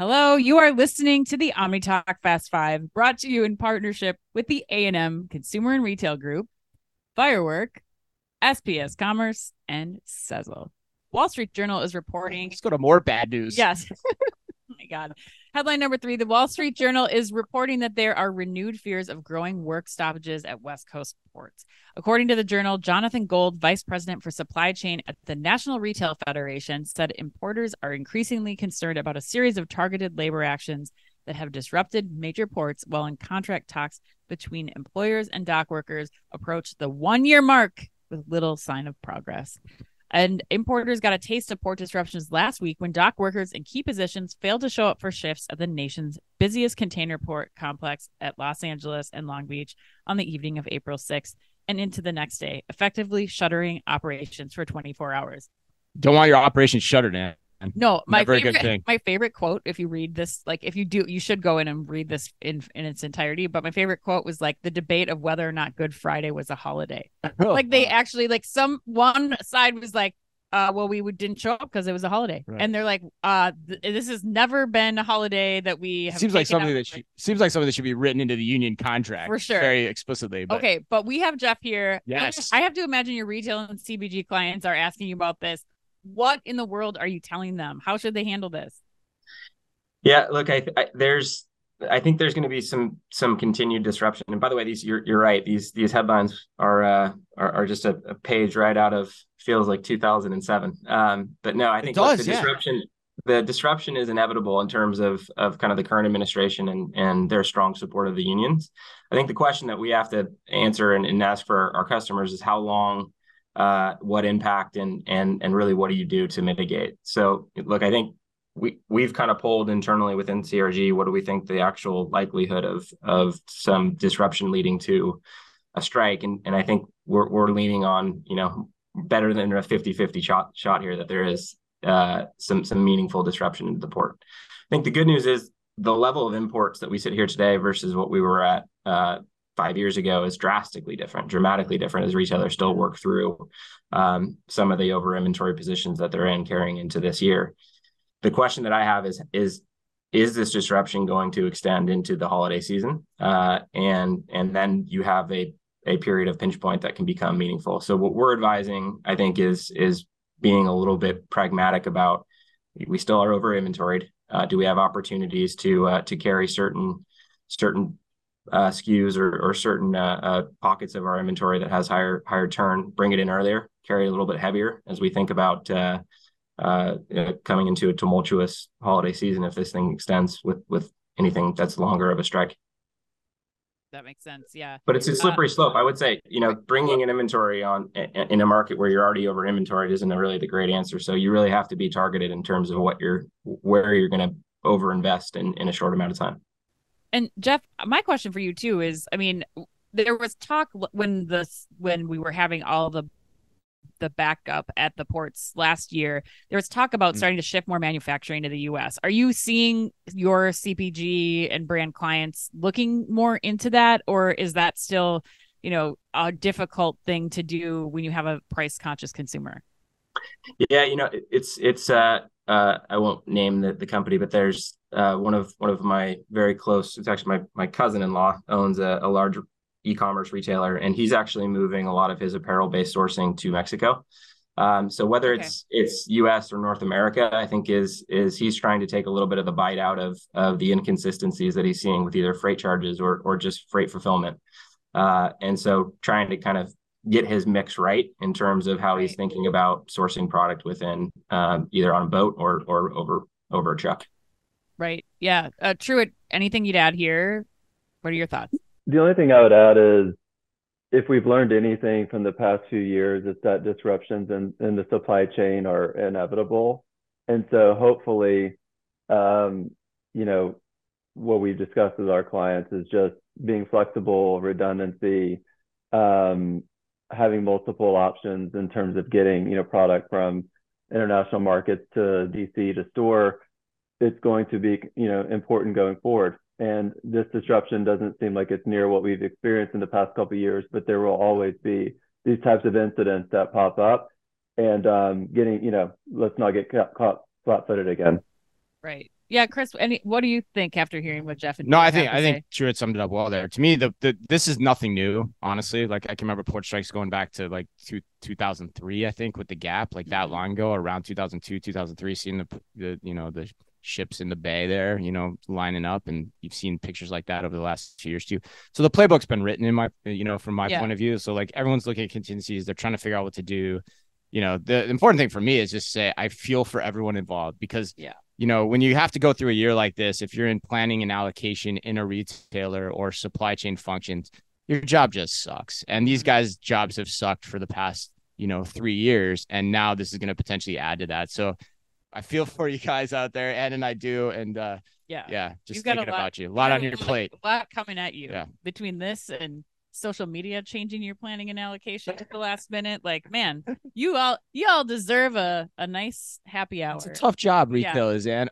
Hello, you are listening to the OmniTalk Fast Five, brought to you in partnership with the A&M Consumer and Retail Group, Firework, SPS Commerce, and Sezzle. Wall Street Journal is reporting. Let's go to more bad news. Yes. God. Headline number three The Wall Street Journal is reporting that there are renewed fears of growing work stoppages at West Coast ports. According to the journal, Jonathan Gold, vice president for supply chain at the National Retail Federation, said importers are increasingly concerned about a series of targeted labor actions that have disrupted major ports while in contract talks between employers and dock workers approach the one year mark with little sign of progress. And importers got a taste of port disruptions last week when dock workers in key positions failed to show up for shifts at the nation's busiest container port complex at Los Angeles and Long Beach on the evening of April 6th and into the next day, effectively shuttering operations for 24 hours. Don't want your operation shuttered in. No, my favorite, my favorite quote, if you read this, like if you do, you should go in and read this in in its entirety. But my favorite quote was like the debate of whether or not Good Friday was a holiday. Oh, like they actually like some one side was like, uh, well, we didn't show up because it was a holiday, right. and they're like, uh, th- this has never been a holiday that we seems like something that should, seems like something that should be written into the union contract for sure, very explicitly. But... Okay, but we have Jeff here. Yes, I have to imagine your retail and CPG clients are asking you about this what in the world are you telling them? How should they handle this? Yeah, look, I, I there's I think there's going to be some some continued disruption. And by the way, these you're you're right. These these headlines are uh, are, are just a, a, page right out of feels like 2007. Um, but no, I think does, the disruption the disruption is inevitable in terms of of kind of the current administration and and their strong support of the unions. I think the question that we have to answer and, and ask for our customers is how long uh, what impact and and and really what do you do to mitigate? So look, I think we we've kind of polled internally within CRG. What do we think the actual likelihood of of some disruption leading to a strike? And and I think we're we're leaning on you know better than a 50-50 shot shot here that there is uh, some some meaningful disruption into the port. I think the good news is the level of imports that we sit here today versus what we were at uh, five years ago is drastically different, dramatically different as retailers still work through um, some of the over inventory positions that they're in carrying into this year. The question that I have is is is this disruption going to extend into the holiday season? Uh, and and then you have a a period of pinch point that can become meaningful. So what we're advising, I think, is is being a little bit pragmatic about we still are over inventoried. Uh, do we have opportunities to uh, to carry certain certain uh, SKUs or, or certain uh, uh, pockets of our inventory that has higher higher turn, bring it in earlier, carry it a little bit heavier as we think about uh, uh, you know, coming into a tumultuous holiday season if this thing extends with with anything that's longer of a strike. That makes sense. Yeah. But it's a slippery slope. I would say, you know, bringing an inventory on in a market where you're already over inventoried isn't really the great answer. So you really have to be targeted in terms of what you're, where you're going to over invest in, in a short amount of time. And Jeff, my question for you too is, I mean, there was talk when this when we were having all the the backup at the ports last year. There was talk about mm-hmm. starting to shift more manufacturing to the US. Are you seeing your CPG and brand clients looking more into that or is that still, you know, a difficult thing to do when you have a price conscious consumer? Yeah, you know, it's it's uh uh I won't name the, the company, but there's uh, one of one of my very close. It's actually my my cousin-in-law owns a, a large e-commerce retailer, and he's actually moving a lot of his apparel-based sourcing to Mexico. Um, so whether okay. it's it's U.S. or North America, I think is is he's trying to take a little bit of the bite out of of the inconsistencies that he's seeing with either freight charges or or just freight fulfillment. Uh, and so trying to kind of get his mix right in terms of how he's thinking about sourcing product within um, either on a boat or or over over a truck. Right. Yeah. Uh, anything you'd add here? What are your thoughts? The only thing I would add is if we've learned anything from the past few years, it's that disruptions in, in the supply chain are inevitable. And so hopefully, um, you know, what we've discussed with our clients is just being flexible, redundancy, um, having multiple options in terms of getting, you know, product from international markets to DC to store it's going to be you know important going forward. And this disruption doesn't seem like it's near what we've experienced in the past couple of years, but there will always be these types of incidents that pop up. And um, getting you know, let's not get caught flat-footed again. Right. Yeah, Chris. Any? What do you think after hearing what Jeff and No, Dave I think to I say? think Truett summed it up well there. To me, the, the this is nothing new, honestly. Like I can remember port strikes going back to like two, 2003, I think, with the gap, like that Mhm. long ago, around 2002, 2003, seeing the the you know the ships in the bay there, you know, lining up, and you've seen pictures like that over the last two years too. So the playbook's been written in my, you know, from my Yeah. point of view. So like everyone's looking at contingencies, they're trying to figure out what to do. You know, the important thing for me is just say I feel for everyone involved because Yeah. you know, when you have to go through a year like this, if you're in planning and allocation in a retailer or supply chain functions, your job just sucks. And these Mhm. guys' jobs have sucked for the past, you know, three years. And now this is going to potentially add to that. So I feel for you guys out there, Ed and I do. And uh, Yeah. yeah, just You've thinking lot- about you. A lot on your plate. A lot coming at you. Yeah. Between this and social media changing your planning and allocation at the last minute, like man, you all you all deserve a a nice happy hour. It's a tough job, Yeah. retail is, and